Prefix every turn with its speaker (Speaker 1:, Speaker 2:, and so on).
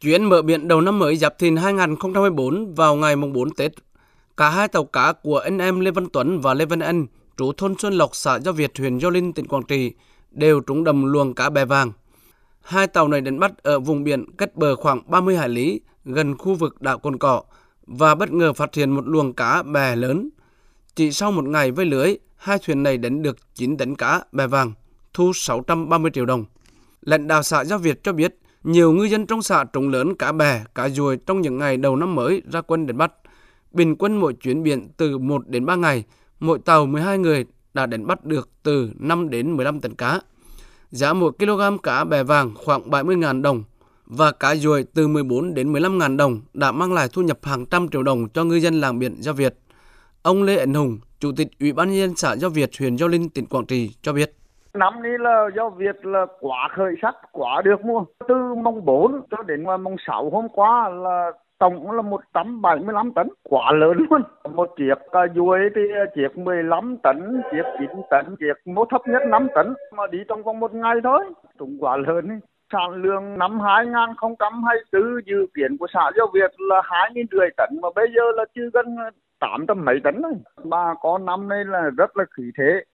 Speaker 1: Chuyến mở biển đầu năm mới Giáp Thìn 2024 vào ngày mùng 4 Tết, cả hai tàu cá của anh em Lê Văn Tuấn và Lê Văn Ân, trú thôn Xuân Lộc, xã Giao Việt, huyện Gio Linh, tỉnh Quảng Trị, đều trúng đầm luồng cá bè vàng. Hai tàu này đánh bắt ở vùng biển cách bờ khoảng 30 hải lý, gần khu vực đảo Cồn Cỏ, và bất ngờ phát hiện một luồng cá bè lớn. Chỉ sau một ngày với lưới, hai thuyền này đánh được 9 tấn cá bè vàng, thu 630 triệu đồng. Lãnh đạo xã Giao Việt cho biết, nhiều ngư dân trong xã trồng lớn cá bè, cá ruồi trong những ngày đầu năm mới ra quân đánh bắt. Bình quân mỗi chuyến biển từ 1 đến 3 ngày, mỗi tàu 12 người đã đánh bắt được từ 5 đến 15 tấn cá. Giá 1 kg cá bè vàng khoảng 70.000 đồng và cá ruồi từ 14 đến 15.000 đồng đã mang lại thu nhập hàng trăm triệu đồng cho ngư dân làng biển Giao Việt. Ông Lê Ấn Hùng, Chủ tịch Ủy ban nhân dân xã Giao Việt, huyện Giao Linh, tỉnh Quảng Trị cho biết.
Speaker 2: Năm nay là do Việt là quá khởi sắc, quá được mua. Từ mông 4 cho đến mông 6 hôm qua là tổng là 175 tấn, quá lớn luôn. Một chiếc cà thì à, chiếc 15 tấn, chiếc 9 tấn, chiếc một thấp nhất 5 tấn mà đi trong vòng một ngày thôi. Cũng quá lớn ấy. Sản lượng năm 2024 dự kiến của xã Giao Việt là 2.500 tấn mà bây giờ là chưa gần 800 mấy tấn rồi. Bà có năm nay là rất là khí thế.